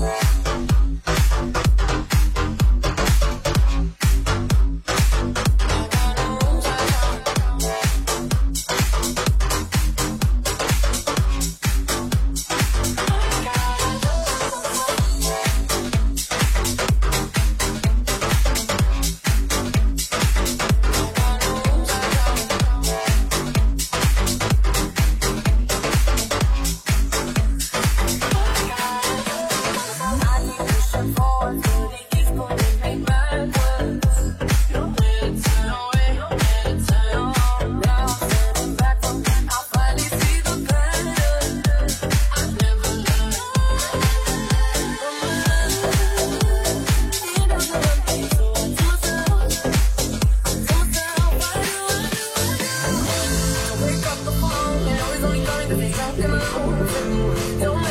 Bye. Don't